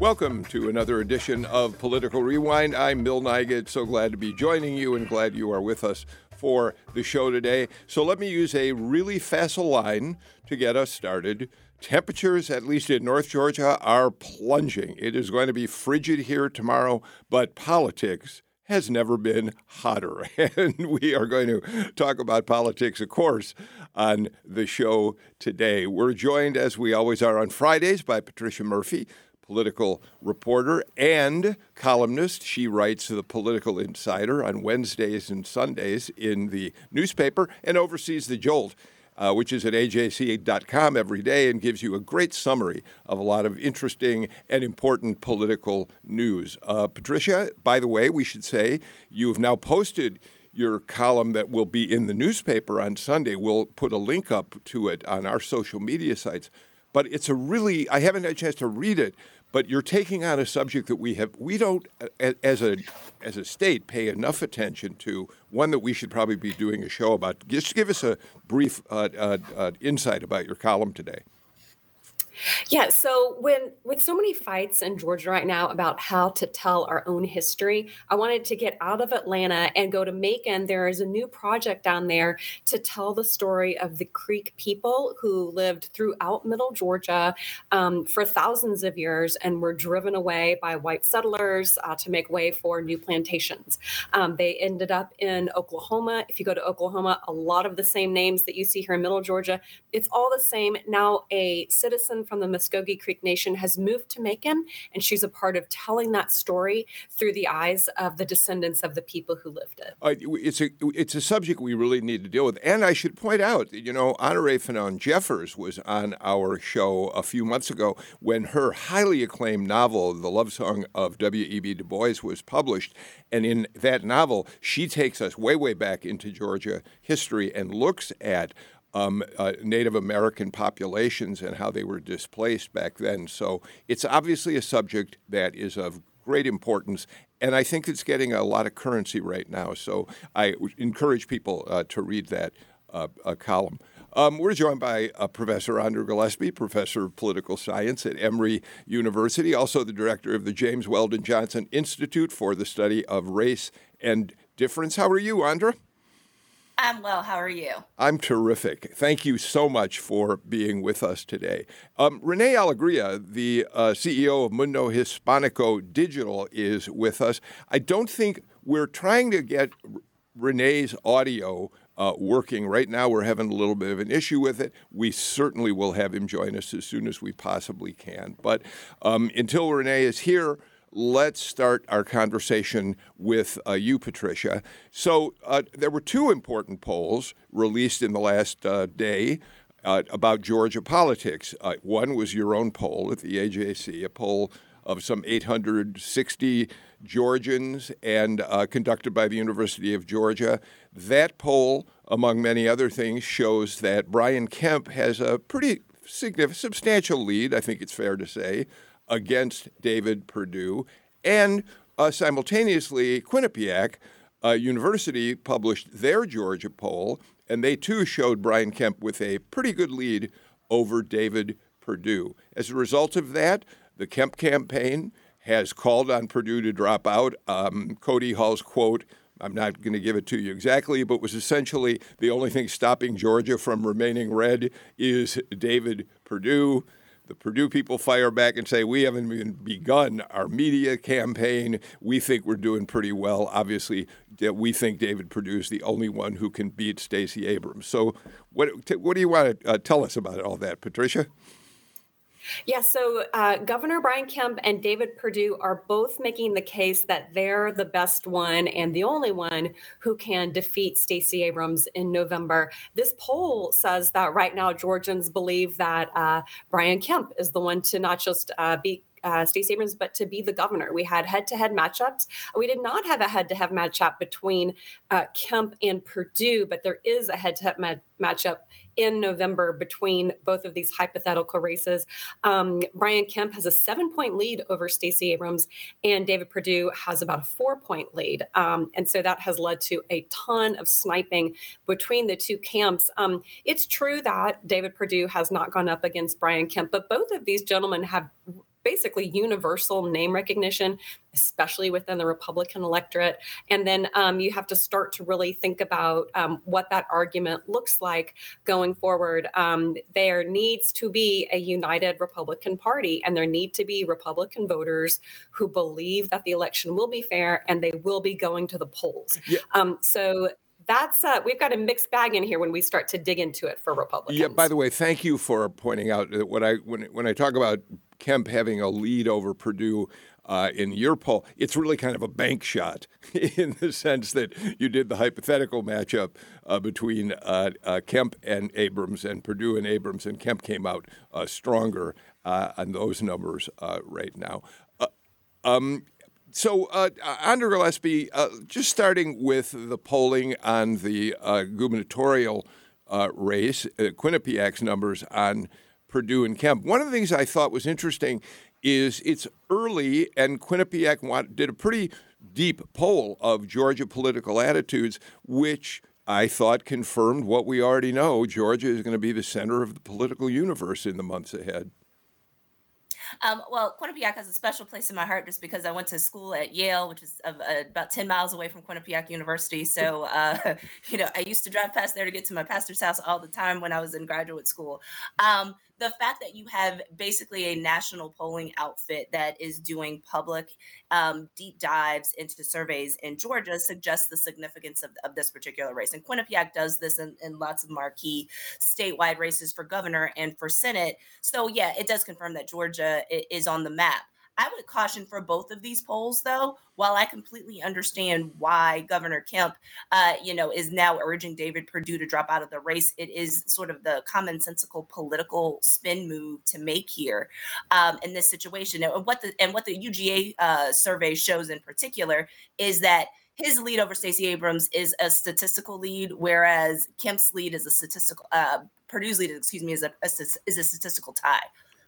Welcome to another edition of Political Rewind. I'm Bill Nigut. So glad to be joining you and glad you are with us for the show today. So let me use a really facile line to get us started. Temperatures, at least in North Georgia, are plunging. It is going to be frigid here tomorrow, but politics has never been hotter. And we are going to talk about politics, of course, on the show today. We're joined, as we always are on Fridays, by Patricia Murphy, political reporter and columnist. She writes the Political Insider on Wednesdays and Sundays in the newspaper and oversees the Jolt. Uh, which is at ajc.com every day and gives you a great summary of a lot of interesting and important political news. Uh, Patricia, by the way, we should say you have now posted your column that will be in the newspaper on Sunday. We'll put a link up to it on our social media sites. But it's a really, I haven't had a chance to read it, but you're taking on a subject that we have we don't as a as a state pay enough attention to one that we should probably be doing a show about. Just give us a brief uh, uh, uh, insight about your column today yeah. So when with so many fights in Georgia right now about how to tell our own history, I wanted to get out of Atlanta and go to Macon. There is a new project down there to tell the story of the Creek people who lived throughout Middle Georgia um, for thousands of years and were driven away by white settlers uh, to make way for new plantations. Um, they ended up in Oklahoma. If you go to Oklahoma, a lot of the same names that you see here in Middle Georgia, it's all the same. Now a citizen from the Muscogee Creek Nation has moved to Macon, and she's a part of telling that story through the eyes of the descendants of the people who lived it. Uh, it's a it's a subject we really need to deal with, and I should point out, you know, Honore Fanonne Jeffers was on our show a few months ago when her highly acclaimed novel, The Love Song of W.E.B. Du Bois, was published, and in that novel, she takes us way way back into Georgia history and looks at um, uh, Native American populations and how they were displaced back then. So it's obviously a subject that is of great importance. And I think it's getting a lot of currency right now. So I encourage people uh, to read that uh, column. Um, we're joined by uh, Professor Andra Gillespie, Professor of Political Science at Emory University, also the director of the James Weldon Johnson Institute for the Study of Race and Difference. How are you, Andra? I'm well. How are you? I'm terrific. Thank you so much for being with us today. Um, Renee Alegria, the uh, CEO of Mundo Hispanico Digital, is with us. I don't think we're trying to get Renee's audio uh, working. Right now, we're having a little bit of an issue with it. We certainly will have him join us as soon as we possibly can. But um, until Renee is here, let's start our conversation with uh, you, Patricia. So, uh, there were two important polls released in the last uh, day uh, about Georgia politics. Uh, one was your own poll at the AJC, a poll of some 860 Georgians and uh, conducted by the University of Georgia. That poll, among many other things, shows that Brian Kemp has a pretty significant, substantial lead, I think it's fair to say, against David Perdue. And uh, simultaneously, Quinnipiac uh, University published their Georgia poll, and they too showed Brian Kemp with a pretty good lead over David Perdue. As a result of that, the Kemp campaign has called on Perdue to drop out. Um, Cody Hall's quote, I'm not going to give it to you exactly, but was essentially the only thing stopping Georgia from remaining red is David Perdue. The Perdue people fire back and say, We haven't even begun our media campaign. We think we're doing pretty well. Obviously, we think David Perdue is the only one who can beat Stacey Abrams. So, what, what do you want to uh, tell us about all that, Patricia? Yeah, so uh, Governor Brian Kemp and David Perdue are both making the case that they're the best one and the only one who can defeat Stacey Abrams in November. This poll says that right now Georgians believe that uh, Brian Kemp is the one to not just uh, beat uh, Stacey Abrams, but to be the governor. We had head to head matchups. We did not have a head to head matchup between uh, Kemp and Perdue, but there is a head to head matchup in November between both of these hypothetical races. Um, Brian Kemp has a seven point lead over Stacey Abrams, and David Perdue has about a four point lead. Um, and so that has led to a ton of sniping between the two camps. Um, it's true that David Perdue has not gone up against Brian Kemp, but both of these gentlemen have basically universal name recognition, especially within the Republican electorate. And then um, you have to start to really think about um, what that argument looks like going forward. Um, there needs to be a united Republican Party, and there need to be Republican voters who believe that the election will be fair and they will be going to the polls. Yeah. Um, so that's uh, we've got a mixed bag in here when we start to dig into it for Republicans. Yeah. By the way, thank you for pointing out that when I when when I talk about Kemp having a lead over Perdue. uh, in your poll, it's really kind of a bank shot in the sense that you did the hypothetical matchup uh, between uh, uh Kemp and Abrams and Perdue and Abrams, and Kemp came out uh, stronger on those numbers right now. Um, so, uh, Andra Gillespie, uh, just starting with the polling on the uh, gubernatorial uh, race, Quinnipiac's numbers on Perdue and Kemp. One of the things I thought was interesting is it's early, and Quinnipiac did a pretty deep poll of Georgia political attitudes, which I thought confirmed what we already know. Georgia is going to be the center of the political universe in the months ahead. Um, well, Quinnipiac has a special place in my heart just because I went to school at Yale, which is uh, about 10 miles away from Quinnipiac University. So, uh, you know, I used to drive past there to get to my pastor's house all the time when I was in graduate school. Um, the fact that you have basically a national polling outfit that is doing public um, deep dives into surveys in Georgia suggests the significance of, of this particular race. And Quinnipiac does this in, in lots of marquee statewide races for governor and for Senate. So, yeah, it does confirm that Georgia is on the map. I would caution for both of these polls, though. While I completely understand why Governor Kemp, uh, you know, is now urging David Perdue to drop out of the race, it is sort of the commonsensical political spin move to make here um, in this situation. And what the and what the UGA uh, survey shows in particular is that his lead over Stacey Abrams is a statistical lead, whereas Kemp's lead is a statistical. Uh, Perdue's lead, excuse me, is a, a is a statistical tie.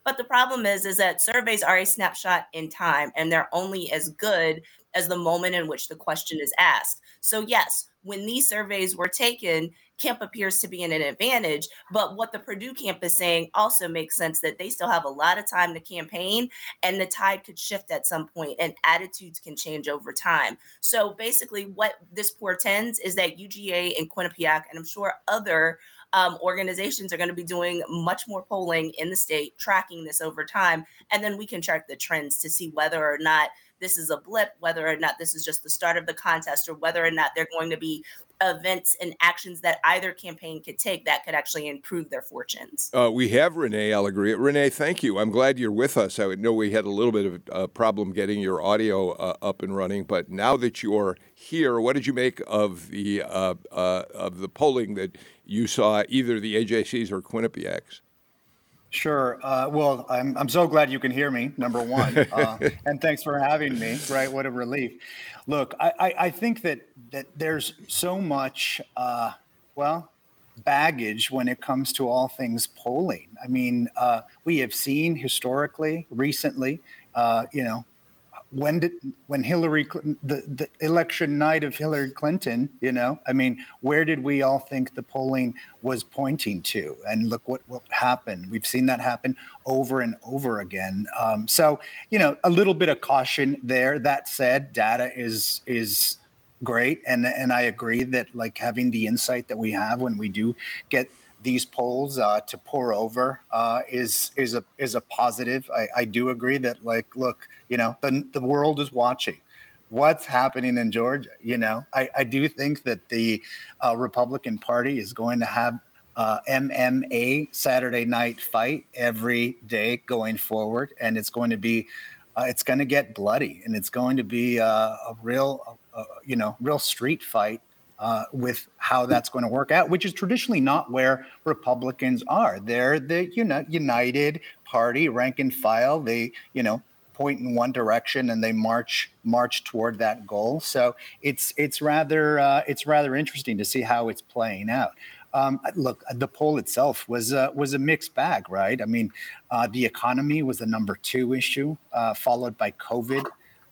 But the problem is, is that surveys are a snapshot in time, and they're only as good as the moment in which the question is asked. So yes, when these surveys were taken, Kemp appears to be in an advantage. But what the Perdue camp is saying also makes sense that they still have a lot of time to campaign and the tide could shift at some point and attitudes can change over time. So basically, what this portends is that UGA and Quinnipiac, and I'm sure other um, organizations are going to be doing much more polling in the state, tracking this over time. And then we can track the trends to see whether or not this is a blip, whether or not this is just the start of the contest, or whether or not they're going to be events and actions that either campaign could take that could actually improve their fortunes. Uh, we have Renee Alegria. Renee, thank you. I'm glad you're with us. I know we had a little bit of a problem getting your audio uh, up and running, but now that you're here, what did you make of the uh, uh of the polling that you saw, either the AJCs or Quinnipiacs? Sure. Uh, well, I'm, I'm so glad you can hear me, number one. Uh, and thanks for having me, right? What a relief. Look, I, I, I think that, that there's so much, uh, well, baggage when it comes to all things polling. I mean, uh, we have seen historically, recently, uh, you know, when did when Hillary the the election night of Hillary Clinton, you know, I mean, where did we all think the polling was pointing to? And look what what happened. We've seen that happen over and over again. Um, so you know, a little bit of caution there. That said, data is is great, and and I agree that like having the insight that we have when we do get these polls uh, to pour over uh, is is a is a positive. I, I do agree that like look, you know, the the world is watching what's happening in Georgia. You know, I, I do think that the uh, Republican Party is going to have uh, MMA Saturday night fight every day going forward, and it's going to be, uh, it's going to get bloody, and it's going to be uh, a real, uh, you know, real street fight uh, with how that's going to work out, which is traditionally not where Republicans are. They're the you know, united party, rank and file. They, you know, point in one direction and they march march toward that goal. So it's it's rather uh, it's rather interesting to see how it's playing out. Um, look, the poll itself was uh, was a mixed bag, right? I mean, uh, the economy was the number two issue, uh, followed by COVID.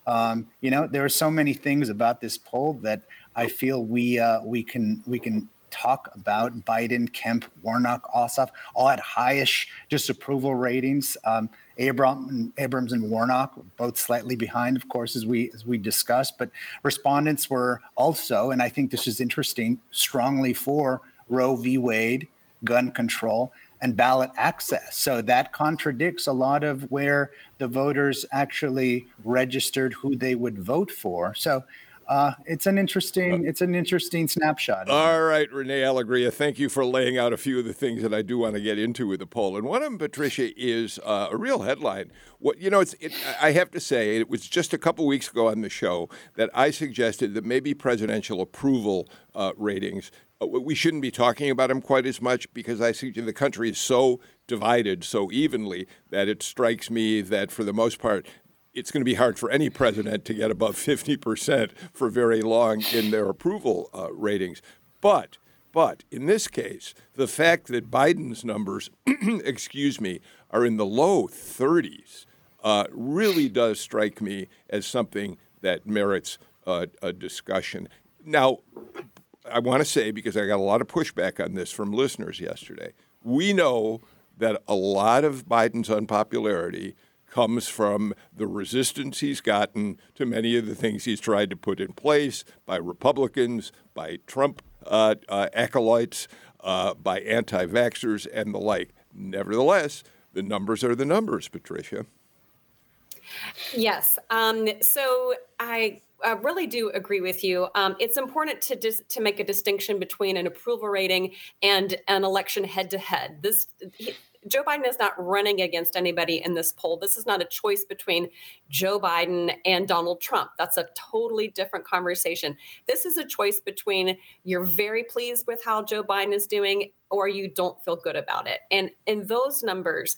Um, you know, there are so many things about this poll that I feel we uh, we can we can talk about Biden, Kemp, Warnock, Ossoff, all had highish disapproval ratings. Um, Abram, Abrams and Warnock, both slightly behind, of course, as we as we discussed. But respondents were also, and I think this is interesting, strongly for Roe v. Wade, gun control, and ballot access. So that contradicts a lot of where the voters actually registered who they would vote for. So uh, it's an interesting it's an interesting snapshot. All right, Rene Alegria, thank you for laying out a few of the things that I do want to get into with the poll. And one of them, Patricia, is uh, a real headline. What you know, it's it, I have to say, it was just a couple weeks ago on the show that I suggested that maybe presidential approval uh, ratings uh, we shouldn't be talking about them quite as much because I see the country is so divided so evenly that it strikes me that for the most part it's going to be hard for any president to get above 50% for very long in their approval uh, ratings. But, but in this case, the fact that Biden's numbers, excuse me, are in the low 30s uh, really does strike me as something that merits uh, a discussion. Now, I want to say, because I got a lot of pushback on this from listeners yesterday, we know that a lot of Biden's unpopularity comes from the resistance he's gotten to many of the things he's tried to put in place by Republicans, by Trump uh, uh, acolytes, uh, by anti vaxxers, and the like. Nevertheless, the numbers are the numbers, Patricia. Yes. Um, so I I really do agree with you. Um, it's important to dis- to make a distinction between an approval rating and an election head to head. This he, Joe Biden is not running against anybody in this poll. This is not a choice between Joe Biden and Donald Trump. That's a totally different conversation. This is a choice between you're very pleased with how Joe Biden is doing or you don't feel good about it. And in those numbers,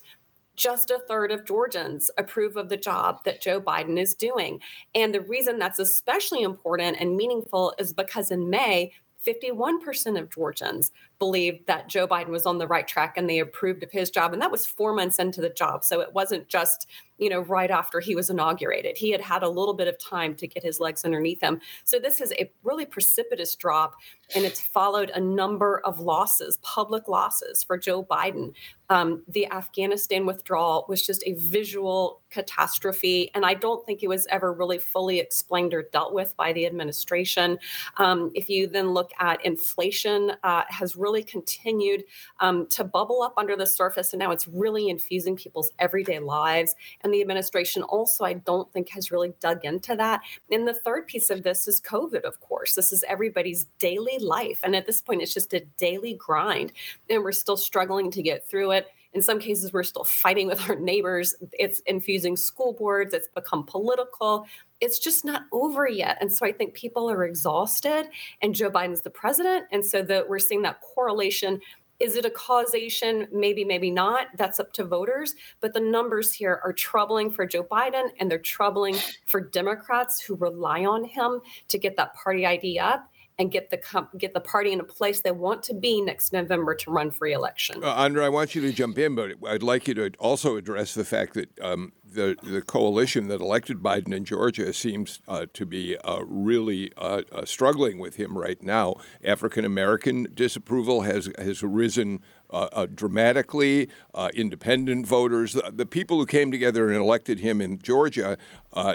just a third of Georgians approve of the job that Joe Biden is doing. And the reason that's especially important and meaningful is because in May, 51% of Georgians believed that Joe Biden was on the right track and they approved of his job. And that was four months into the job. So it wasn't just, you know, right after he was inaugurated. He had had a little bit of time to get his legs underneath him. So this is a really precipitous drop. And it's followed a number of losses, public losses for Joe Biden. Um, the Afghanistan withdrawal was just a visual catastrophe. And I don't think it was ever really fully explained or dealt with by the administration. Um, if you then look at inflation, uh, has really continued um, to bubble up under the surface. And now it's really infusing people's everyday lives. And the administration also, I don't think, has really dug into that. And the third piece of this is COVID, of course. This is everybody's daily life. And at this point, it's just a daily grind. And we're still struggling to get through it. In some cases, we're still fighting with our neighbors. It's infusing school boards. It's become political. It's just not over yet. And so I think people are exhausted, and Joe Biden's the president. And so that we're seeing that correlation is it a causation? Maybe, maybe not. That's up to voters. But the numbers here are troubling for Joe Biden and they're troubling for Democrats who rely on him to get that party ID up and get the get the party in a place they want to be next November to run for election. Uh, Andra, I want you to jump in, but I'd like you to also address the fact that um, the the coalition that elected Biden in Georgia seems uh, to be uh, really uh, uh struggling with him right now. African American disapproval has has risen. Uh, dramatically, independent voters, the, the, people who came together and elected him in Georgia,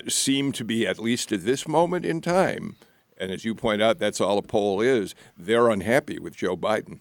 seem to be, at least at this moment in time, and as you point out, that's all a poll is. They're unhappy with Joe Biden.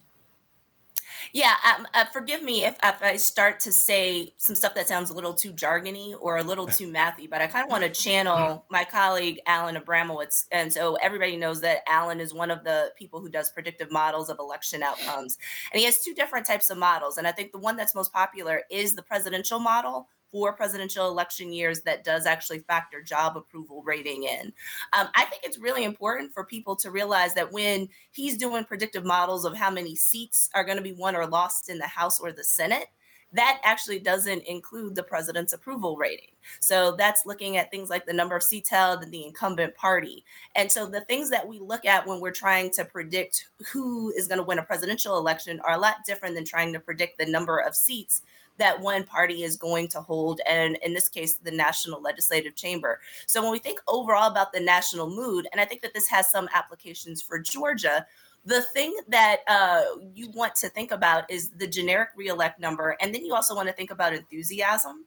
Yeah, um, uh, forgive me if, if I start to say some stuff that sounds a little too jargony or a little too mathy, but I kind of want to channel my colleague Alan Abramowitz. And so everybody knows that Alan is one of the people who does predictive models of election outcomes. And he has two different types of models. And I think the one that's most popular is the presidential model, for presidential election years that does actually factor job approval rating in. Um, I think it's really important for people to realize that when he's doing predictive models of how many seats are going to be won or lost in the House or the Senate, that actually doesn't include the president's approval rating. So that's looking at things like the number of seats held in the incumbent party. And so the things that we look at when we're trying to predict who is going to win a presidential election are a lot different than trying to predict the number of seats that one party is going to hold, and in this case, the National Legislative Chamber. So when we think overall about the national mood, and I think that this has some applications for Georgia, the thing that uh, you want to think about is the generic reelect number, and then you also want to think about enthusiasm.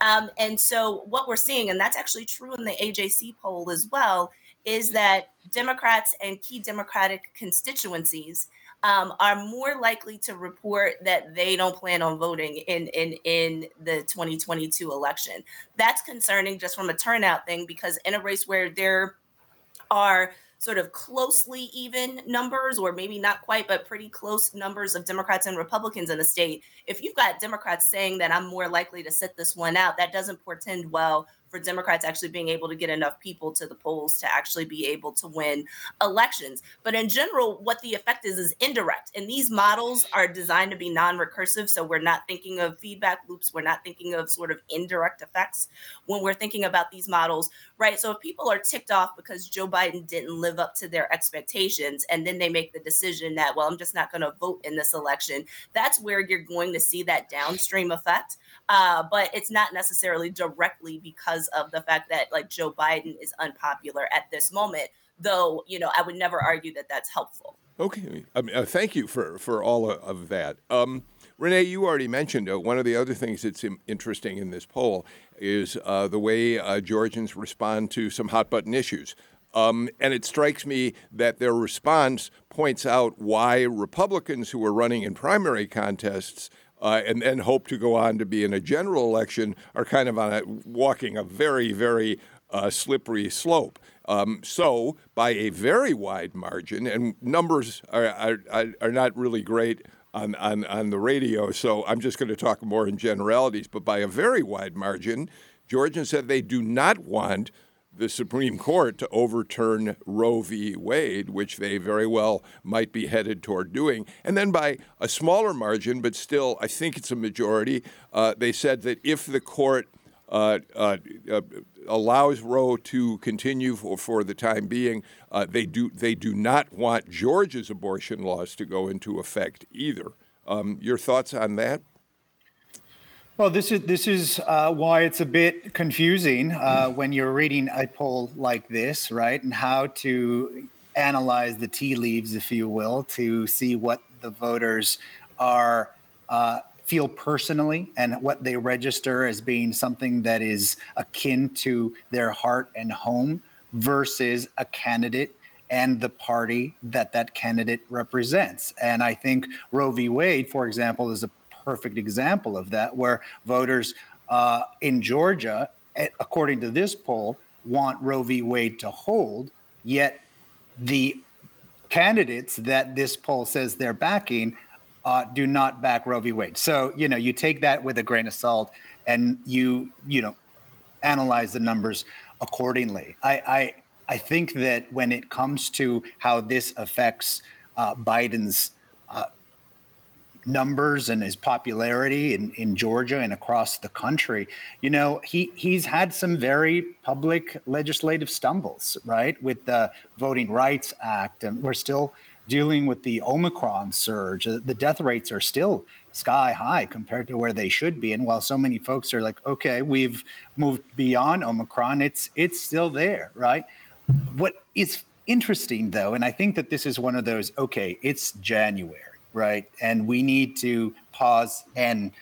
Um, and so, what we're seeing, and that's actually true in the AJC poll as well, is that Democrats and key Democratic constituencies um, are more likely to report that they don't plan on voting in in in the 2022 election. That's concerning just from a turnout thing because in a race where there are sort of closely even numbers, or maybe not quite, but pretty close numbers of Democrats and Republicans in the state. If you've got Democrats saying that I'm more likely to sit this one out, that doesn't portend well for Democrats actually being able to get enough people to the polls to actually be able to win elections. But in general, what the effect is is indirect. And these models are designed to be non recursive. So we're not thinking of feedback loops. We're not thinking of sort of indirect effects when we're thinking about these models, right? So if people are ticked off because Joe Biden didn't live up to their expectations and then they make the decision that, well, I'm just not going to vote in this election, that's where you're going to see that downstream effect. Uh, but it's not necessarily directly because of the fact that like Joe Biden is unpopular at this moment. Though you know, I would never argue that that's helpful. Okay, I mean, uh, thank you for for all of that. Um, Renee, you already mentioned uh, one of the other things that's interesting in this poll is uh, the way uh, Georgians respond to some hot button issues. Um, and it strikes me that their response points out why Republicans who are running in primary contests uh, and then hope to go on to be in a general election are kind of on a walking a very, very uh, slippery slope. Um, so, by a very wide margin, and numbers are, are, are not really great on, on, on the radio, so I'm just going to talk more in generalities, but by a very wide margin, Georgians said they do not want the Supreme Court to overturn Roe v. Wade, which they very well might be headed toward doing. And then by a smaller margin, but still, I think it's a majority, uh, they said that if the court uh, uh, uh allows Roe to continue for, for the time being, uh, they do they do not want Georgia's abortion laws to go into effect either. Um, your thoughts on that? Well, this is this is uh, why it's a bit confusing uh, when you're reading a poll like this, right? And how to analyze the tea leaves, if you will, to see what the voters are uh, feel personally and what they register as being something that is akin to their heart and home versus a candidate and the party that that candidate represents. And I think Roe v. Wade, for example, is a perfect example of that, where voters uh, in Georgia, according to this poll, want Roe v. Wade to hold, yet the candidates that this poll says they're backing uh, do not back Roe v. Wade. So you know you take that with a grain of salt, and you you know analyze the numbers accordingly. I I, I think that when it comes to how this affects uh, Biden's numbers and his popularity in, in Georgia and across the country, you know, he he's had some very public legislative stumbles, right? With the Voting Rights Act, and we're still dealing with the Omicron surge. Uh, the death rates are still sky high compared to where they should be. And while so many folks are like, okay, we've moved beyond Omicron, it's it's still there, right? What is interesting though, and I think that this is one of those, okay, it's January right? And we need to pause and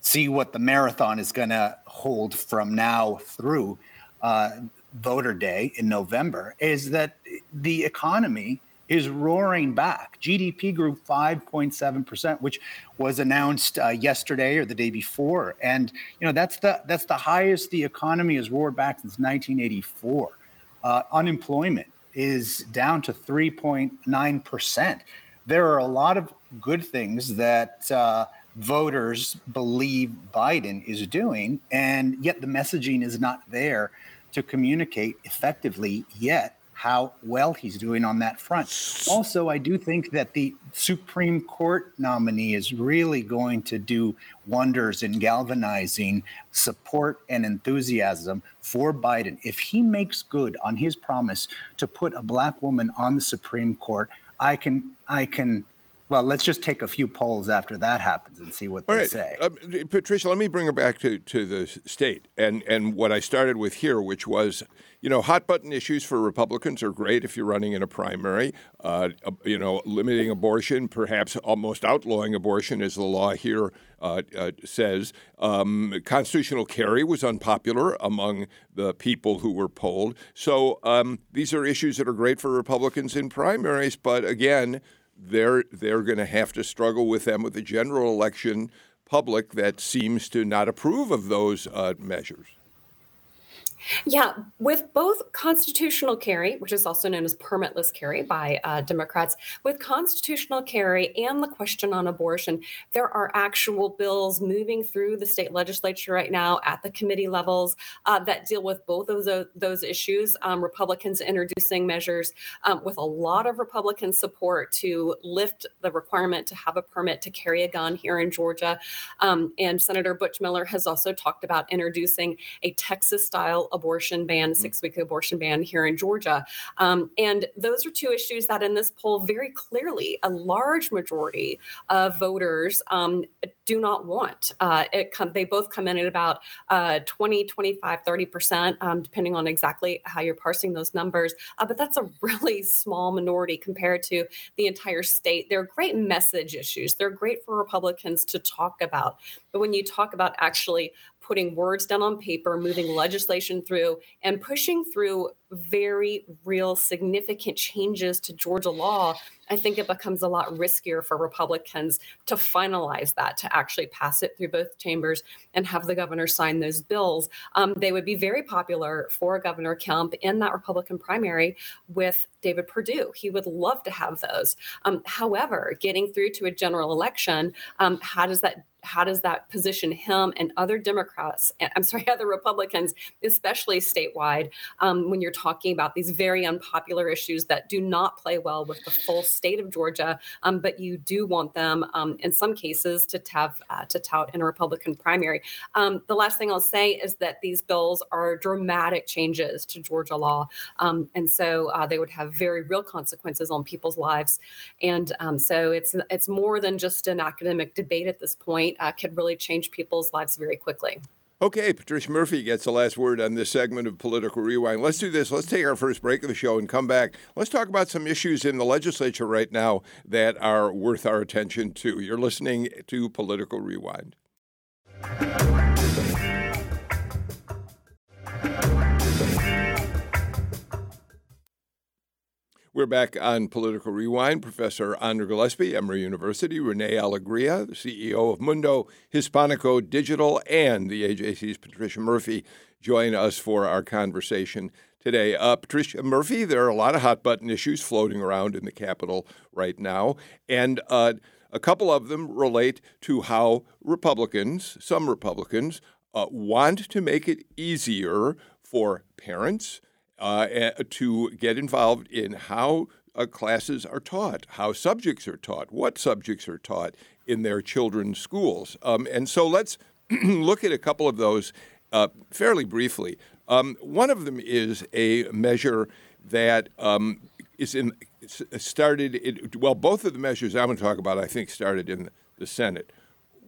see what the marathon is going to hold from now through uh, voter day in November. Is that the economy is roaring back. GDP grew 5.7%, which was announced uh, yesterday or the day before, and you know that's the that's the highest the economy has roared back since 1984. Uh, unemployment is down to 3.9%. There are a lot of good things that uh, voters believe Biden is doing, and yet the messaging is not there to communicate effectively yet how well he's doing on that front. Also, I do think that the Supreme Court nominee is really going to do wonders in galvanizing support and enthusiasm for Biden. If he makes good on his promise to put a black woman on the Supreme Court, I can I can well, let's just take a few polls after that happens and see what All they right. say. Uh, Patricia, let me bring her back to, to the state and, and what I started with here, which was, you know, hot button issues for Republicans are great if you're running in a primary. Uh, you know, limiting abortion, perhaps almost outlawing abortion, as the law here uh, uh, says. Um, constitutional carry was unpopular among the people who were polled. So um, these are issues that are great for Republicans in primaries, but again, they're they're going to have to struggle with them with the general election public that seems to not approve of those uh, measures. Yeah, with both constitutional carry, which is also known as permitless carry by uh, Democrats, with constitutional carry and the question on abortion, there are actual bills moving through the state legislature right now at the committee levels uh, that deal with both of those, those issues. Um, Republicans introducing measures um, with a lot of Republican support to lift the requirement to have a permit to carry a gun here in Georgia. Um, and Senator Butch Miller has also talked about introducing a Texas style abortion ban, mm-hmm. six week abortion ban here in Georgia. Um, and those are two issues that in this poll, very clearly, a large majority of voters um, do not want. Uh, it com- they both come in at about uh, 20, 25, 30%, um, depending on exactly how you're parsing those numbers. Uh, but that's a really small minority compared to the entire state. They're great message issues. They're great for Republicans to talk about. But when you talk about actually putting words down on paper, moving legislation through, and pushing through very real, significant changes to Georgia law, I think it becomes a lot riskier for Republicans to finalize that, to actually pass it through both chambers and have the governor sign those bills. Um, they would be very popular for Governor Kemp in that Republican primary with David Perdue. He would love to have those. Um, however, getting through to a general election, um, how does that how does that position him and other Democrats, I'm sorry, other Republicans, especially statewide, um, when you're talking about these very unpopular issues that do not play well with the full state of Georgia, um, but you do want them um, in some cases to have uh, to tout in a Republican primary. Um, the last thing I'll say is that these bills are dramatic changes to Georgia law, um, and so uh, they would have very real consequences on people's lives, and so it's it's more than just an academic debate at this point uh, could really change people's lives very quickly. Okay, Patricia Murphy gets the last word on this segment of Political Rewind. Let's do this. Let's take our first break of the show and come back. Let's talk about some issues in the legislature right now that are worth our attention too. You're listening to Political Rewind. We're back on Political Rewind. Professor Andra Gillespie, Emory University, Renee Alegria, the CEO of Mundo Hispanico Digital, and the AJC's Patricia Murphy join us for our conversation today. Uh, Patricia Murphy, there are a lot of hot button issues floating around in the Capitol right now, and uh, a couple of them relate to how Republicans, some Republicans, uh, want to make it easier for parents uh, to get involved in how uh, classes are taught, how subjects are taught, what subjects are taught in their children's schools. Um, and so let's look at a couple of those uh, fairly briefly. Um, one of them is a measure that um, is in started. It, well, both of the measures I'm going to talk about, I think, started in the Senate.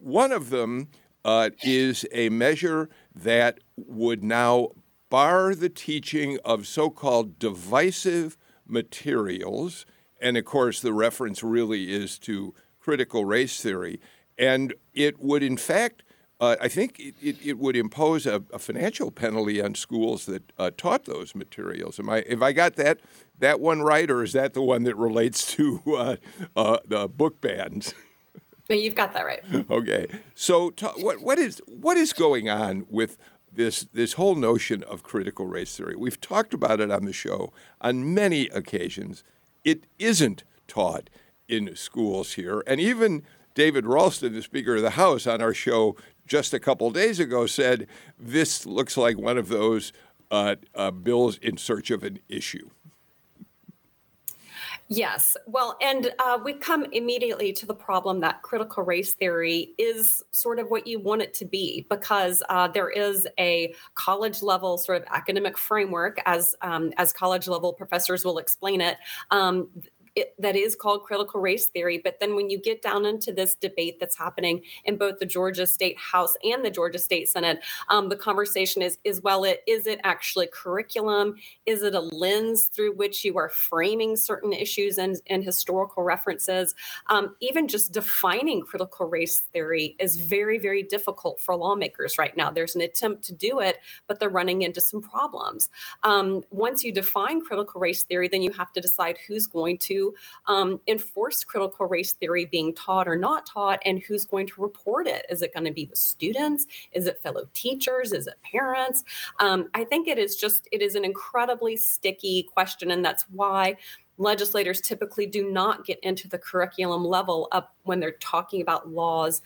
One of them uh, is a measure that would now bar the teaching of so called divisive materials. And of course, the reference really is to critical race theory. And it would, in fact, uh, I think it, it, it would impose a, a, financial penalty on schools that uh, taught those materials. Am I, have I got that that one right, or is that the one that relates to uh, uh the book bans? You've got that right. okay, so what what is what is going on with this this whole notion of critical race theory? We've talked about it on the show on many occasions. It isn't taught in schools here, and even David Ralston, the Speaker of the House, on our show just a couple days ago said this looks like one of those uh, uh, bills in search of an issue. Yes. Well, and uh, we come immediately to the problem that critical race theory is sort of what you want it to be because uh, there is a college level sort of academic framework, as um, as college level professors will explain it. Um, it, that is called critical race theory. But then when you get down into this debate that's happening in both the Georgia State House and the Georgia State Senate, um, the conversation is is well, it is it actually curriculum? Is it a lens through which you are framing certain issues and, and historical references? Um, even just defining critical race theory is very, very difficult for lawmakers right now. There's an attempt to do it, but they're running into some problems. Um, once you define critical race theory, then you have to decide who's going um, enforce critical race theory being taught or not taught and who's going to report it? Is it going to be the students? Is it fellow teachers? Is it parents? Um, i think it is just it is an incredibly sticky question and that's why legislators typically do not get into the curriculum level up when they're talking about laws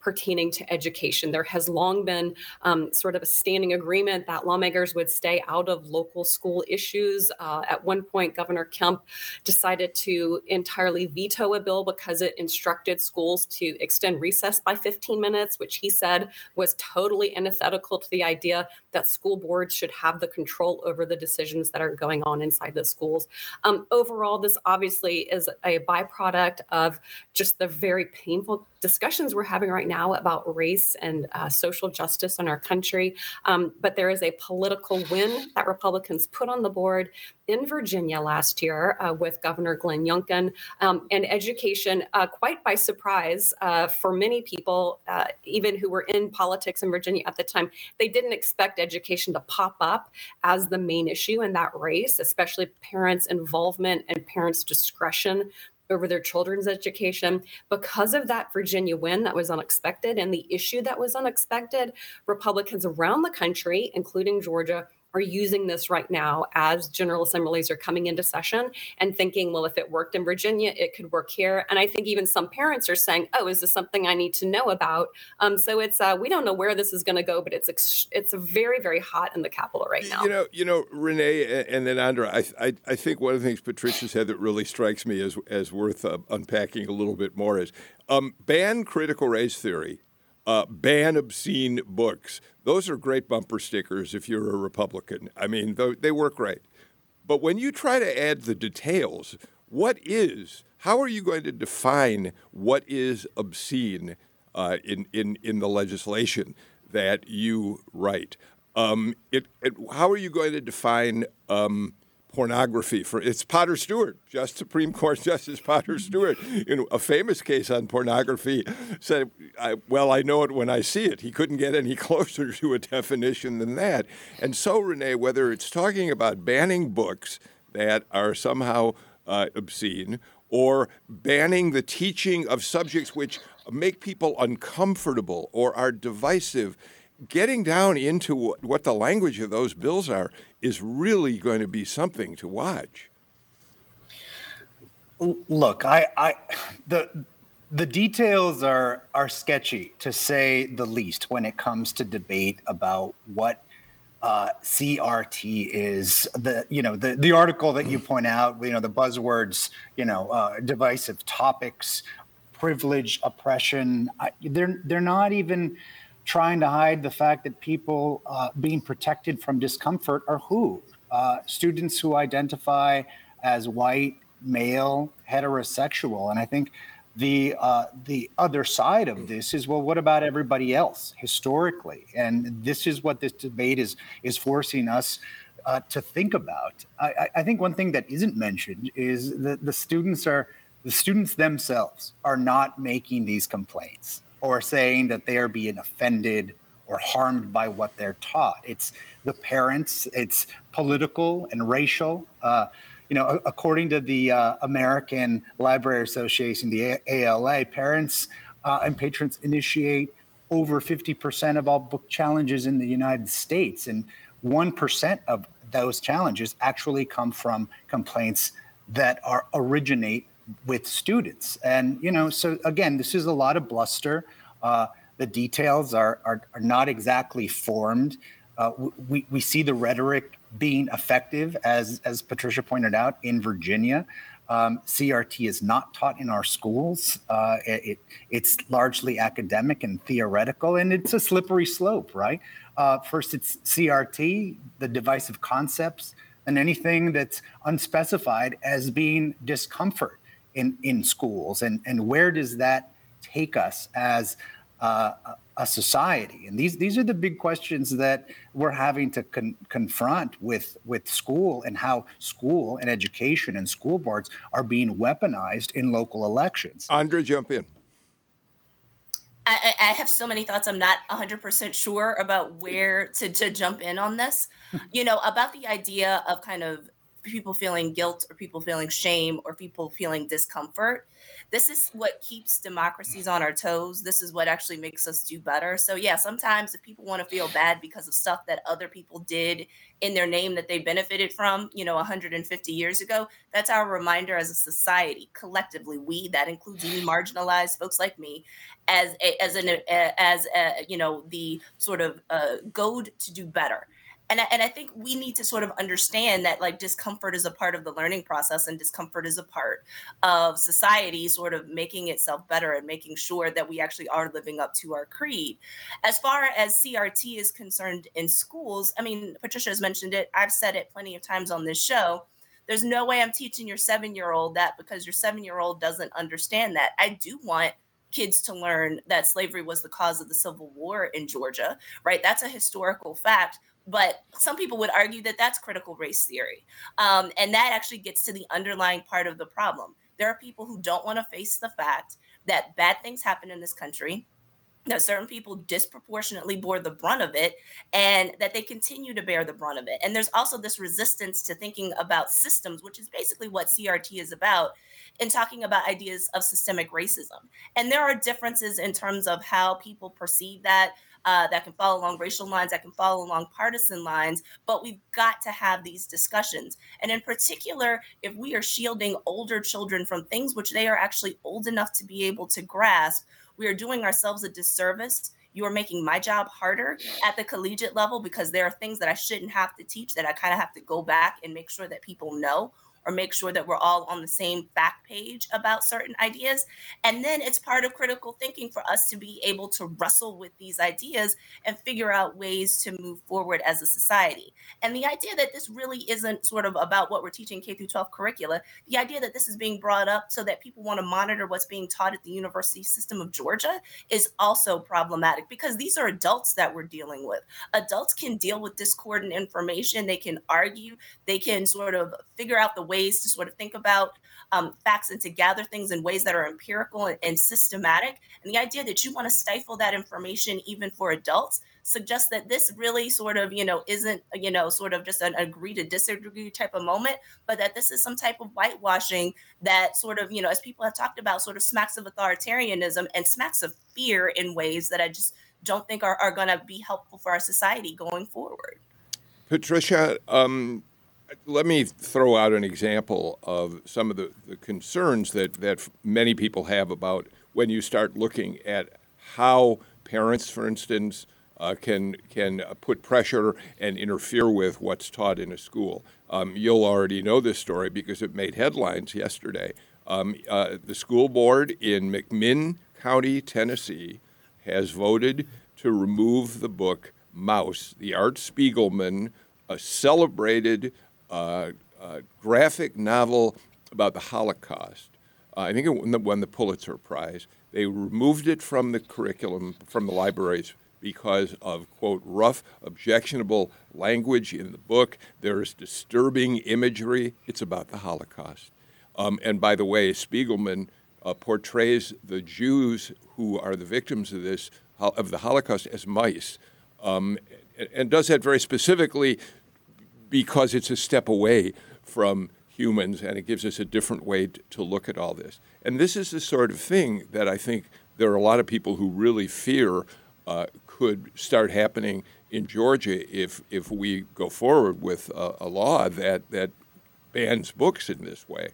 pertaining to education. There has long been um, sort of a standing agreement that lawmakers would stay out of local school issues. Uh, at one point, Governor Kemp decided to entirely veto a bill because it instructed schools to extend recess by 15 minutes, which he said was totally antithetical to the idea that school boards should have the control over the decisions that are going on inside the schools. Um, overall, this obviously is a byproduct of just the very painful discussions we're having right now about race and uh, social justice in our country. Um, but there is a political win that Republicans put on the board in Virginia last year uh, with Governor Glenn Youngkin, um, and education, uh, quite by surprise uh, for many people, uh, even who were in politics in Virginia at the time, they didn't expect education to pop up as the main issue in that race, especially parents' involvement and parents' discretion over their children's education. Because of that Virginia win that was unexpected and the issue that was unexpected, Republicans around the country, including Georgia, are using this right now as general assemblies are coming into session and thinking, well, if it worked in Virginia, it could work here. And I think even some parents are saying, oh, is this something I need to know about? Um, so it's uh, we don't know where this is going to go, but it's ex- it's very very hot in the Capitol right now. You know, you know, Renee and then Andra, I I, I think one of the things Patricia said that really strikes me as as worth uh, unpacking a little bit more is um, ban critical race theory uh, ban obscene books. Those are great bumper stickers if you're a Republican. I mean, they work great. But when you try to add the details, what is, how are you going to define what is obscene uh, in, in, in the legislation that you write? Um, it, it, how are you going to define um, pornography for it's Potter Stewart, just Supreme Court Justice Potter Stewart, in a famous case on pornography, said, I, "Well, I know it when I see it." He couldn't get any closer to a definition than that. And so, Renee, whether it's talking about banning books that are somehow uh, obscene or banning the teaching of subjects which make people uncomfortable or are divisive getting down into what the language of those bills are is really going to be something to watch. Look, I, I the the details are are sketchy to say the least when it comes to debate about what uh, CRT is. The you know the the article that you point out, you know the buzzwords, you know, uh, divisive topics, privilege, oppression. I, they're they're not even trying to hide the fact that people uh, being protected from discomfort are who? Uh, students who identify as white, male, heterosexual. And I think the uh, the other side of this is well, what about everybody else historically? And this is what this debate is is forcing us uh, to think about. I, I, think one thing that isn't mentioned is that the students are the students themselves are not making these complaints or saying that they are being offended or harmed by what they're taught. It's the parents, it's political and racial. Uh, you know, according to the uh, American Library Association, the ALA, parents uh, and patrons initiate over 50% of all book challenges in the United States. And 1% of those challenges actually come from complaints that are originate with students. And, you know, so again, this is a lot of bluster. Uh, the details are, are, are, not exactly formed. Uh, we, we see the rhetoric being effective, as, as Patricia pointed out, in Virginia. Um, CRT is not taught in our schools. Uh, it, it's largely academic and theoretical, and it's a slippery slope, right? Uh, first, it's CRT, the divisive concepts, and anything that's unspecified as being discomfort in, in schools. And, and where does that take us as uh, a society? And these these are the big questions that we're having to con- confront with with school and how school and education and school boards are being weaponized in local elections. Andra, jump in. I, I, have so many thoughts. I'm not 100% sure about where to, to jump in on this. you know, about the idea of kind of people feeling guilt or people feeling shame or people feeling discomfort this is what keeps democracies on our toes. This is what actually makes us do better. So, yeah, sometimes if people want to feel bad because of stuff that other people did in their name that they benefited from, you know, 150 years ago, that's our reminder as a society, collectively, we, that includes even marginalized folks like me, as a, as an as a, you know the sort of uh, goad to do better and I, and I think we need to sort of understand that like discomfort is a part of the learning process and discomfort is a part of society sort of making itself better and making sure that we actually are living up to our creed. As far as crt is concerned in schools i mean patricia has mentioned it. I've said it plenty of times on this show. There's no way i'm teaching your seven year old that because your seven year old doesn't understand that. I do want kids to learn that slavery was the cause of the Civil War in Georgia, right? That's a historical fact but some people would argue that that's critical race theory. Um, and that actually gets to the underlying part of the problem. There are people who don't want to face the fact that bad things happen in this country, that certain people disproportionately bore the brunt of it, and that they continue to bear the brunt of it. And there's also this resistance to thinking about systems, which is basically what CRT is about, in talking about ideas of systemic racism. And there are differences in terms of how people perceive that uh, that can follow along racial lines, that can follow along partisan lines. But we've got to have these discussions. And in particular, if we are shielding older children from things which they are actually old enough to be able to grasp, we are doing ourselves a disservice you are making my job harder at the collegiate level because there are things that I shouldn't have to teach that I kind of have to go back and make sure that people know or make sure that we're all on the same fact page about certain ideas. And then it's part of critical thinking for us to be able to wrestle with these ideas and figure out ways to move forward as a society. And the idea that this really isn't sort of about what we're teaching K through 12 curricula, the idea that this is being brought up so that people want to monitor what's being taught at the university system of Georgia is also problematic because these are adults that we're dealing with. Adults can deal with discordant information, they can argue, they can sort of figure out the ways to sort of think about um, facts and to gather things in ways that are empirical and, and systematic. And the idea that you want to stifle that information even for adults suggests that this really sort of, you know, isn't, you know, sort of just an agree to disagree type of moment, but that this is some type of whitewashing that sort of, you know, as people have talked about, sort of smacks of authoritarianism and smacks of fear in ways that I just don't think are, are going to be helpful for our society going forward. Patricia, um, let me throw out an example of some of the, the concerns that, that many people have about when you start looking at how parents, for instance, uh, can can put pressure and interfere with what's taught in a school. Um, you'll already know this story because it made headlines yesterday. Um, uh, the school board in McMinn County, Tennessee, has voted to remove the book Maus, the Art Spiegelman, a celebrated uh, uh, graphic novel about the Holocaust. Uh, I think it won the, won the Pulitzer Prize. They removed it from the curriculum, from the libraries, because of, quote, rough, objectionable language in the book. There is disturbing imagery. It's about the Holocaust. Um, and by the way, Spiegelman uh, portrays the Jews who are the victims of this of the Holocaust as mice, um, and does that very specifically because it's a step away from humans and it gives us a different way to look at all this. And this is the sort of thing that I think there are a lot of people who really fear uh, could start happening in Georgia if if we go forward with a, a law that that bans books in this way.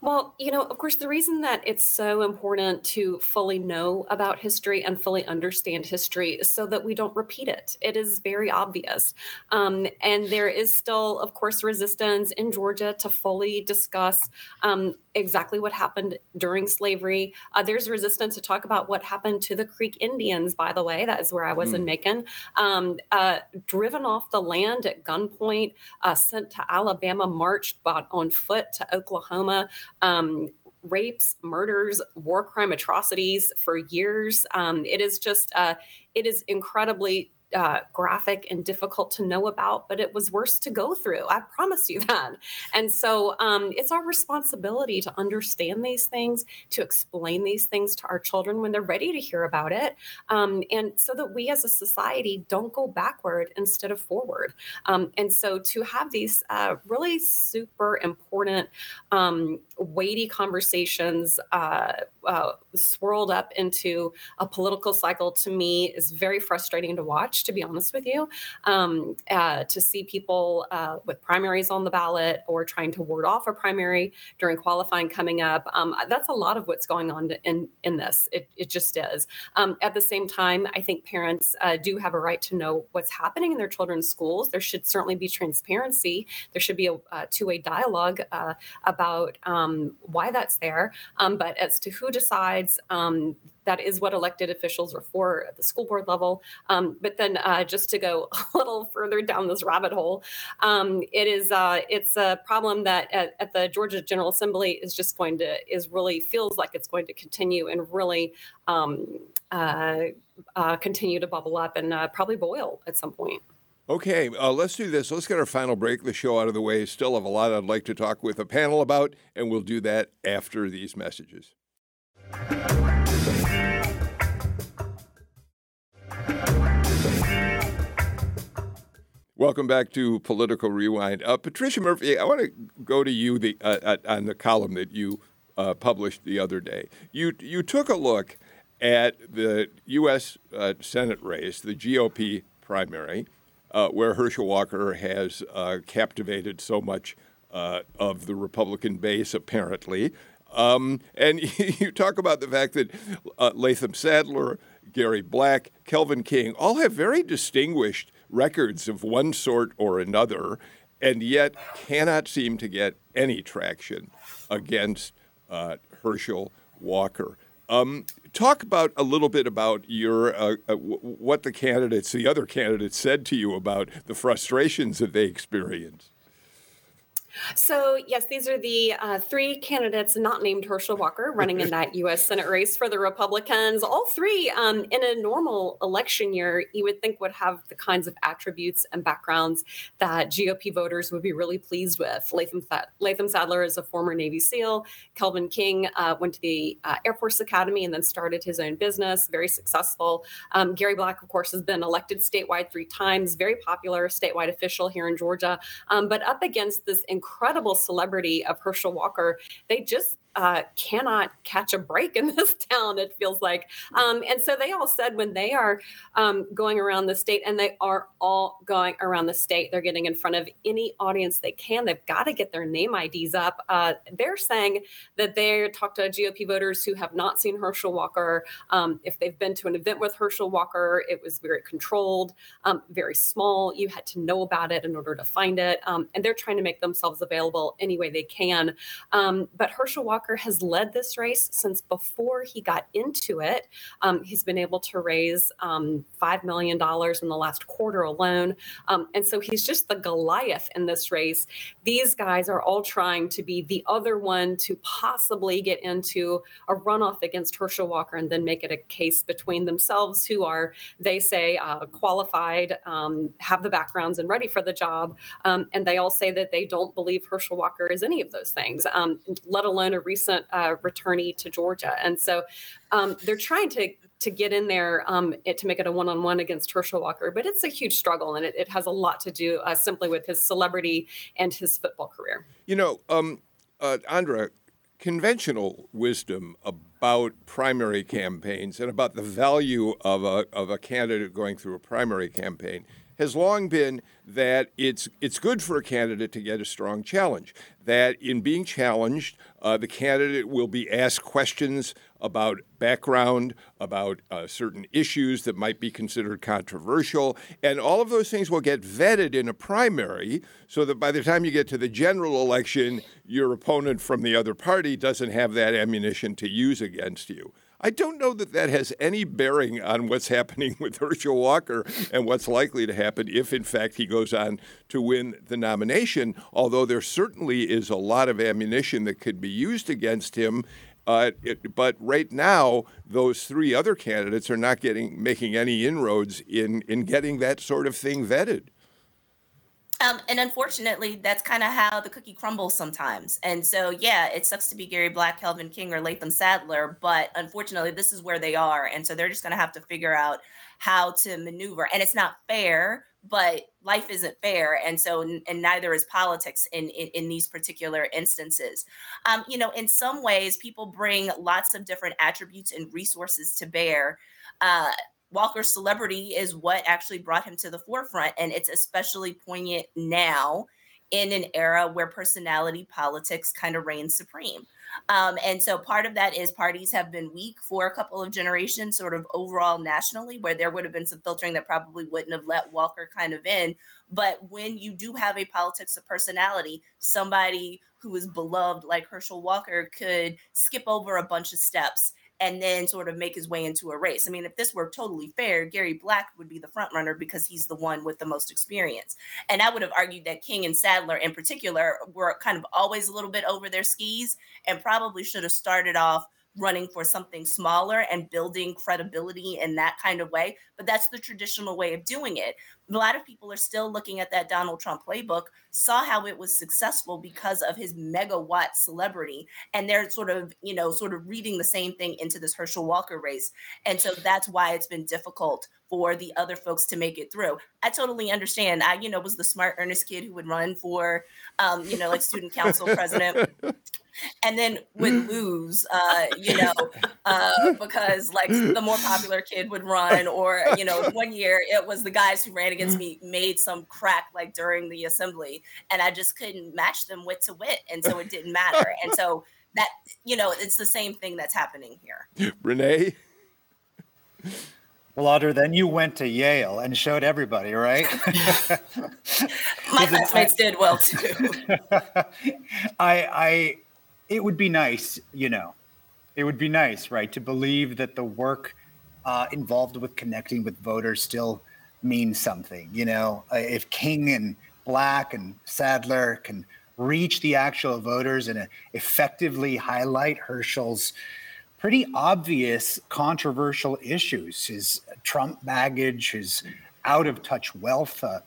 Well, you know, of course, the reason that it's so important to fully know about history and fully understand history is so that we don't repeat it. It is very obvious. Um, and there is still, of course, resistance in Georgia to fully discuss um, exactly what happened during slavery. Uh, there's resistance to talk about what happened to the Creek Indians, by the way. That is where I was mm. in Macon. Um, uh, driven off the land at gunpoint, uh, sent to Alabama, marched on foot to Oklahoma. Um, rapes, murders, war crime atrocities for years. Um, it is just, uh, it is incredibly uh, graphic and difficult to know about, but it was worse to go through. I promise you that. And so um, it's our responsibility to understand these things, to explain these things to our children when they're ready to hear about it, um, and so that we as a society don't go backward instead of forward. Um, and so to have these uh, really super important, um, weighty conversations uh, uh, swirled up into a political cycle to me is very frustrating to watch, to be honest with you. Um, uh, to see people uh, with primaries on the ballot or trying to ward off a primary during qualifying coming up, um, that's a lot of what's going on in, in this. It, it just is. Um, at the same time, I think parents uh, do have a right to know what's happening in their children's schools. There should certainly be transparency. There should be a, a two way dialogue uh, about um, why that's there. Um, but as to who decides. That is what elected officials are for at the school board level. Um, but then, uh, just to go a little further down this rabbit hole, um, it is uh, it's a problem that at, at, the Georgia General Assembly is just going to is really feels like it's going to continue and really um, uh, uh continue to bubble up and uh, probably boil at some point. Okay, uh, let's do this. Let's get our final break, the show out of the way. Still have a lot I'd like to talk with a panel about, and we'll do that after these messages. Welcome back to Political Rewind. Uh, Patricia Murphy, I want to go to you the, uh, on the column that you uh, published the other day. You, you took a look at the U.S. Uh, Senate race, the GOP primary, uh, where Herschel Walker has uh, captivated so much uh, of the Republican base, apparently. Um, and you talk about the fact that uh, Latham Saddler, Gary Black, Kelvin King all have very distinguished records of one sort or another, and yet cannot seem to get any traction against uh, Herschel Walker. Um, talk about a little bit about your uh, uh, what the candidates, the other candidates, said to you about the frustrations that they experienced. So, yes, these are the uh, three candidates not named Herschel Walker running in that U.S. Senate race for the Republicans. All three, um, in a normal election year, you would think would have the kinds of attributes and backgrounds that GOP voters would be really pleased with. Latham, Latham Saddler is a former Navy SEAL. Kelvin King uh, went to the uh, Air Force Academy and then started his own business, very successful. Um, Gary Black, of course, has been elected statewide three times, very popular statewide official here in Georgia, um, but up against this incredible celebrity of Herschel Walker, they just uh, cannot catch a break in this town, it feels like. Um, and so they all said when they are um, going around the state, and they are all going around the state, they're getting in front of any audience they can. They've got to get their name IDs up. Uh, they're saying that they talk to GOP voters who have not seen Herschel Walker. Um, if they've been to an event with Herschel Walker, it was very controlled, um, very small. You had to know about it in order to find it. Um, and they're trying to make themselves available any way they can. Um, but Herschel Walker Walker has led this race since before he got into it. Um, he's been able to raise um, $5 million in the last quarter alone. Um, and so he's just the Goliath in this race. These guys are all trying to be the other one to possibly get into a runoff against Herschel Walker and then make it a case between themselves, who are, they say, uh, qualified, um, have the backgrounds, and ready for the job. Um, and they all say that they don't believe Herschel Walker is any of those things, um, let alone a recent uh, returnee to Georgia. And so um, they're trying to to get in there um, it, to make it a one-on-one against Herschel Walker, but it's a huge struggle, and it, it has a lot to do uh, simply with his celebrity and his football career. You know, um, uh, Andra, conventional wisdom about primary campaigns and about the value of a, of a candidate going through a primary campaign has long been that it's it's good for a candidate to get a strong challenge. That in being challenged, uh, the candidate will be asked questions about background, about uh, certain issues that might be considered controversial, and all of those things will get vetted in a primary, so that by the time you get to the general election, your opponent from the other party doesn't have that ammunition to use against you. I don't know that that has any bearing on what's happening with Herschel Walker and what's likely to happen if, in fact, he goes on to win the nomination, although there certainly is a lot of ammunition that could be used against him. Uh, it, but right now, those three other candidates are not getting making any inroads in, in getting that sort of thing vetted. Um, and unfortunately, that's kind of how the cookie crumbles sometimes. And so, yeah, it sucks to be Gary Black, Kelvin King, or Latham Saddler, but unfortunately, this is where they are. And so they're just going to have to figure out how to maneuver. And it's not fair, but life isn't fair. And so, and neither is politics in, in, in these particular instances. Um, you know, in some ways, people bring lots of different attributes and resources to bear. Uh, Walker's celebrity is what actually brought him to the forefront. And it's especially poignant now in an era where personality politics kind of reigns supreme. Um, and so part of that is parties have been weak for a couple of generations, sort of overall nationally, where there would have been some filtering that probably wouldn't have let Walker kind of in. But when you do have a politics of personality, somebody who is beloved like Herschel Walker could skip over a bunch of steps and then sort of make his way into a race. I mean, if this were totally fair, Gary Black would be the front runner because he's the one with the most experience. And I would have argued that King and Saddler in particular were kind of always a little bit over their skis and probably should have started off running for something smaller and building credibility in that kind of way. But that's the traditional way of doing it. A lot of people are still looking at that Donald Trump playbook, saw how it was successful because of his megawatt celebrity. And they're sort of, you know, sort of reading the same thing into this Herschel Walker race. And so that's why it's been difficult for the other folks to make it through. I totally understand. I, you know, was the smart, earnest kid who would run for, um, you know, like student council president and then would mm. lose, uh, you know, uh, because like the more popular kid would run, or you know, one year it was the guys who ran against mm. me made some crack like during the assembly, and I just couldn't match them wit to wit, and so it didn't matter, and so that you know, it's the same thing that's happening here. Renee. Well, Andra, then you went to Yale and showed everybody, right? My classmates did well too. I, I it would be nice, you know, it would be nice, right, to believe that the work uh, involved with connecting with voters still means something. You know, uh, if King and Black and Saddler can reach the actual voters and effectively highlight Herschel's pretty obvious controversial issues his Trump baggage, his out of touch wealth, uh,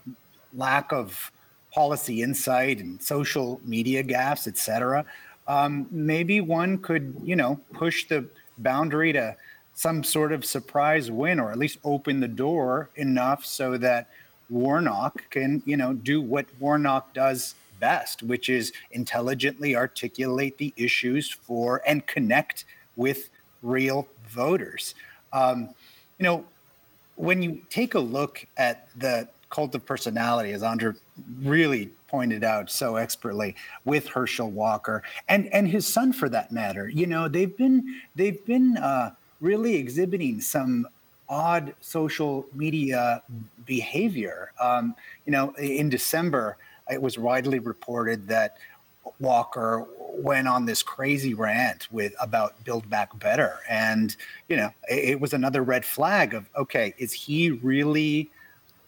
lack of policy insight, and social media gaffes, et cetera um, maybe one could, you know, push the boundary to some sort of surprise win or at least open the door enough so that Warnock can, you know, do what Warnock does best, which is intelligently articulate the issues for and connect with real voters. Um, you know, when you take a look at the cult of personality, as Andra really pointed out so expertly with Herschel Walker and and his son for that matter. You know, they've been they've been uh, really exhibiting some odd social media behavior. Um, you know, in December, it was widely reported that Walker went on this crazy rant with about Build Back Better, and you know, it, it was another red flag of okay, is he really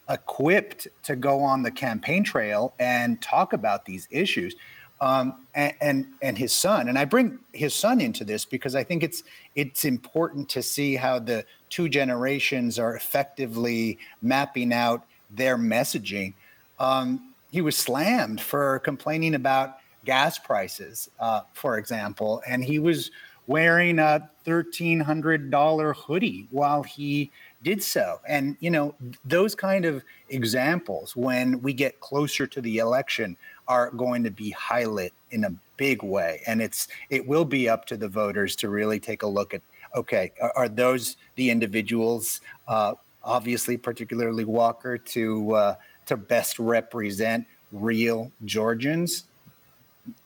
equipped to go on the campaign trail and talk about these issues. Um, and, and, and his son, and I bring his son into this because I think it's it's important to see how the two generations are effectively mapping out their messaging. Um, he was slammed for complaining about gas prices, uh, for example, and he was wearing a $1,300 hoodie while he did so. And, you know, those kind of examples, when we get closer to the election, are going to be highlighted in a big way. And it's it will be up to the voters to really take a look at okay, are, are those the individuals, uh, obviously, particularly Walker, to uh, to best represent real Georgians?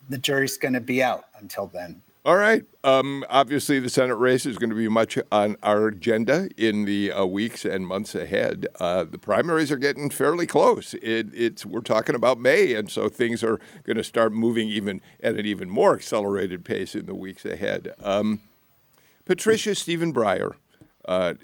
The jury's going to be out until then. All right. Um, obviously, the Senate race is going to be much on our agenda in the uh, weeks and months ahead. Uh, the primaries are getting fairly close. It, it's we're talking about May, and so things are going to start moving even at an even more accelerated pace in the weeks ahead. Um, Patricia Stephen Breyer uh,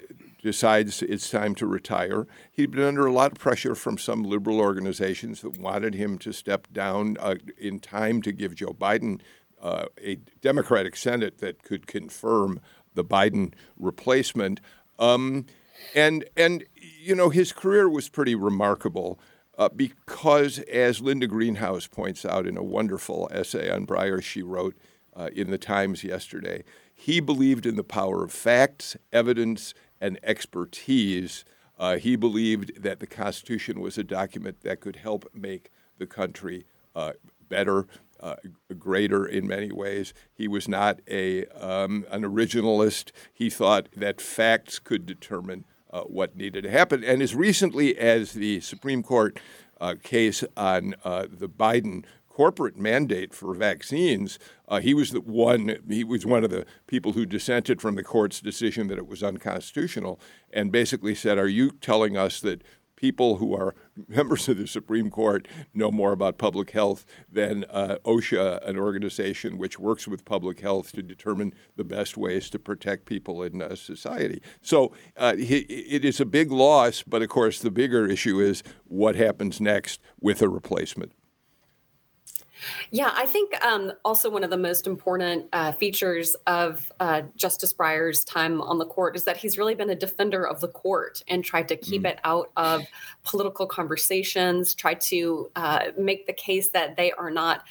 decides it's time to retire. He'd been under a lot of pressure from some liberal organizations that wanted him to step down uh, in time to give Joe Biden uh, a Democratic Senate that could confirm the Biden replacement. Um, and and you know his career was pretty remarkable uh, because, as Linda Greenhouse points out in a wonderful essay on Breyer she wrote uh, in the Times yesterday, he believed in the power of facts, evidence, and expertise. Uh, he believed that the Constitution was a document that could help make the country uh, better, uh, greater in many ways. He was not a um, an originalist. He thought that facts could determine uh, what needed to happen. And as recently as the Supreme Court uh, case on uh, the Biden corporate mandate for vaccines, uh, he was the one. He was one of the people who dissented from the court's decision that it was unconstitutional, and basically said, "Are you telling us that people who are members of the Supreme Court know more about public health than uh, OSHA, an organization which works with public health to determine the best ways to protect people in uh, society. So uh, it is a big loss, but of course, the bigger issue is what happens next with a replacement. Yeah, I think um, also one of the most important uh, features of uh, Justice Breyer's time on the court is that he's really been a defender of the court and tried to keep mm. it out of political conversations, tried to uh, make the case that they are not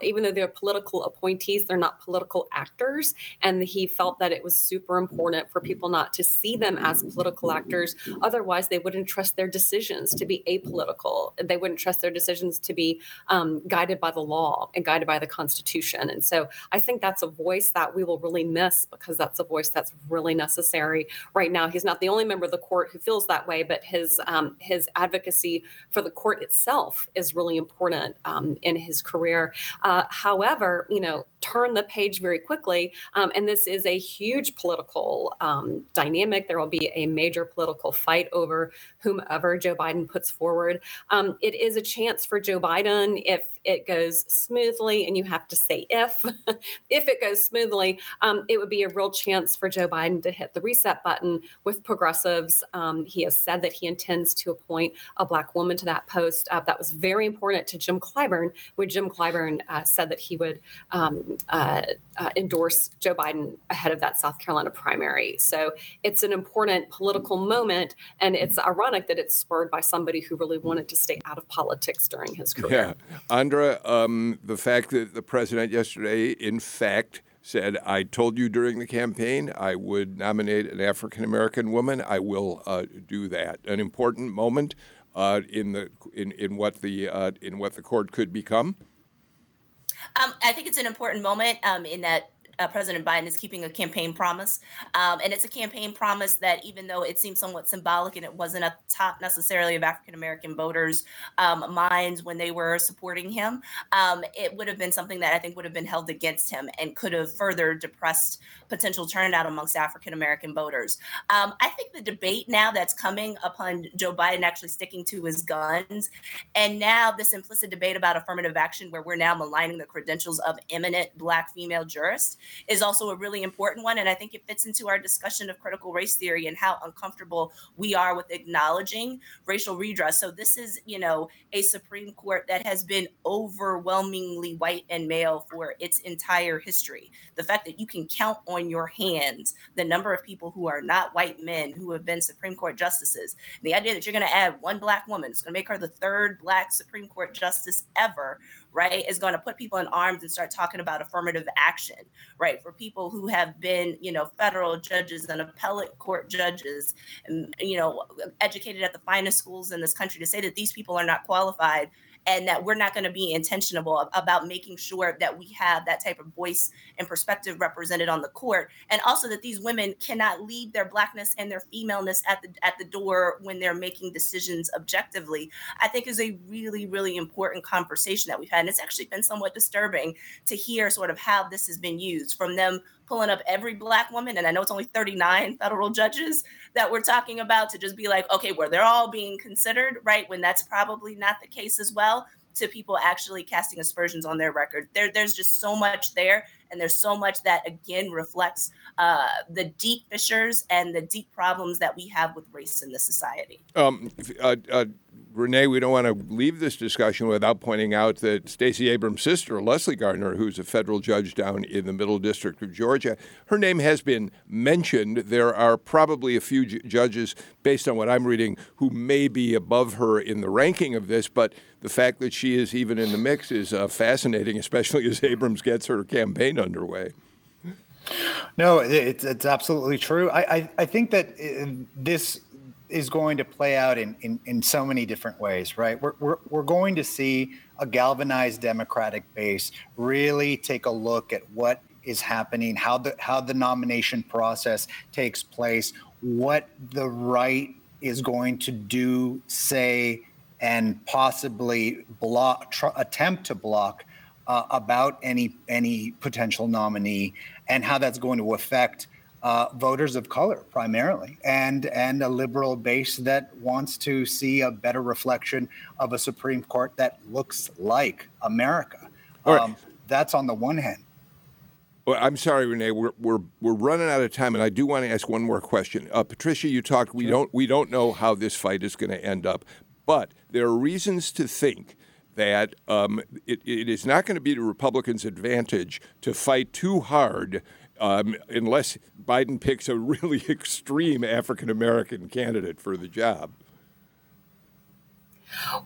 even though they're political appointees, they're not political actors. And he felt that it was super important for people not to see them as political actors. Otherwise, they wouldn't trust their decisions to be apolitical. They wouldn't trust their decisions to be um, guided by the law and guided by the Constitution. And so I think that's a voice that we will really miss because that's a voice that's really necessary right now. He's not the only member of the court who feels that way, but his um, his advocacy for the court itself is really important um, in his career. Uh, however, you know, turn the page very quickly. Um, and this is a huge political um, dynamic. There will be a major political fight over whomever Joe Biden puts forward. Um, it is a chance for Joe Biden if it goes smoothly, and you have to say if, if it goes smoothly, um, it would be a real chance for Joe Biden to hit the reset button with progressives. Um, he has said that he intends to appoint a black woman to that post. Uh, that was very important to Jim Clyburn when Jim Clyburn uh, said that he would um, uh, uh, endorse Joe Biden ahead of that South Carolina primary. So it's an important political moment, and it's ironic that it's spurred by somebody who really wanted to stay out of politics during his career. Yeah, Andra, um, the fact that the president yesterday, in fact, said, I told you during the campaign I would nominate an African American woman. I will uh, do that. An important moment uh, in the in, in what the uh, in what the court could become. Um, I think it's an important moment um, in that uh, President Biden is keeping a campaign promise. Um, and it's a campaign promise that, even though it seems somewhat symbolic and it wasn't at the top necessarily of African American voters' um, minds when they were supporting him, um, it would have been something that I think would have been held against him and could have further depressed potential turnout amongst African American voters. Um, I think the debate now that's coming upon Joe Biden actually sticking to his guns, and now this implicit debate about affirmative action, where we're now maligning the credentials of eminent Black female jurists is also a really important one. And I think it fits into our discussion of critical race theory and how uncomfortable we are with acknowledging racial redress. So this is, you know, a Supreme Court that has been overwhelmingly white and male for its entire history. The fact that you can count on your hands the number of people who are not white men who have been Supreme Court justices, the idea that you're going to add one black woman, it's going to make her the third black Supreme Court justice ever right, is going to put people in arms and start talking about affirmative action, right? For people who have been, you know, federal judges and appellate court judges, and you know, educated at the finest schools in this country, to say that these people are not qualified and that we're not going to be intentional about making sure that we have that type of voice and perspective represented on the court and also that these women cannot leave their blackness and their femaleness at the at the door when they're making decisions objectively i think is a really really important conversation that we've had and it's actually been somewhat disturbing to hear sort of how this has been used from them pulling up every black woman, and I know it's only 39 federal judges that we're talking about, to just be like, okay, where well, they're all being considered, right? When that's probably not the case as well, to people actually casting aspersions on their record. There, there's just so much there, and there's so much that again reflects uh, the deep fissures and the deep problems that we have with race in the society. Um, uh, uh, Renee, we don't want to leave this discussion without pointing out that Stacey Abrams' sister, Leslie Gardner, who's a federal judge down in the Middle District of Georgia, her name has been mentioned. There are probably a few judges, based on what I'm reading, who may be above her in the ranking of this, but the fact that she is even in the mix is uh, fascinating, especially as Abrams gets her campaign underway. No, it's, it's absolutely true. I, I, I think that uh, this is going to play out in, in, in so many different ways, right? We're, we're, we're going to see a galvanized Democratic base really take a look at what is happening, how the how the nomination process takes place, what the right is going to do, say, and possibly block, tr- attempt to block uh, about any any potential nominee, and how that's going to affect uh, voters of color primarily, and and a liberal base that wants to see a better reflection of a Supreme Court that looks like America. Right. Um, that's on the one hand. Well, I'm sorry, Renee. We're, we're we're running out of time, and I do want to ask one more question. Uh, Patricia, you talked. We don't we don't know how this fight is going to end up, but there are reasons to think that um, it, it is not going to be the Republicans' advantage to fight too hard um, unless Biden picks a really extreme African American candidate for the job.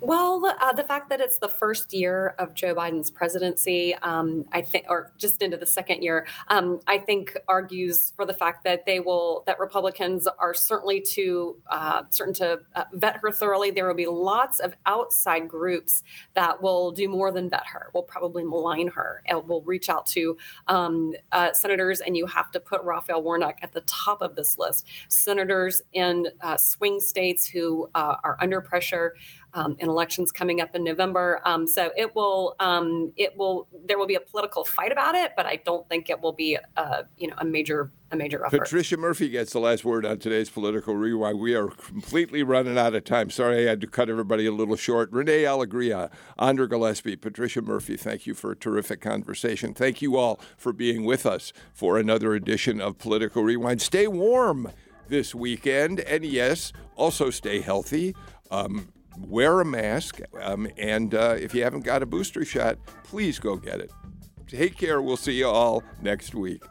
Well, uh, the fact that it's the first year of Joe Biden's presidency, um, I think, or just into the second year, um, I think argues for the fact that they will, that Republicans are certainly to uh, certain to uh, vet her thoroughly. There will be lots of outside groups that will do more than vet her. Will probably malign her and will reach out to um, uh, senators, and you have to put Raphael Warnock at the top of this list. Senators in uh, swing states who uh, are under pressure um, in elections coming up in November. Um, so it will, um, it will, there will be a political fight about it, but I don't think it will be, a, you know, a major, a major effort. Patricia Murphy gets the last word on today's political rewind. We are completely running out of time. Sorry, I had to cut everybody a little short. Renee Alegria, Andra Gillespie, Patricia Murphy, thank you for a terrific conversation. Thank you all for being with us for another edition of Political Rewind. Stay warm this weekend, and yes, also stay healthy. Um, wear a mask, um, and uh, if you haven't got a booster shot, please go get it. Take care. We'll see you all next week.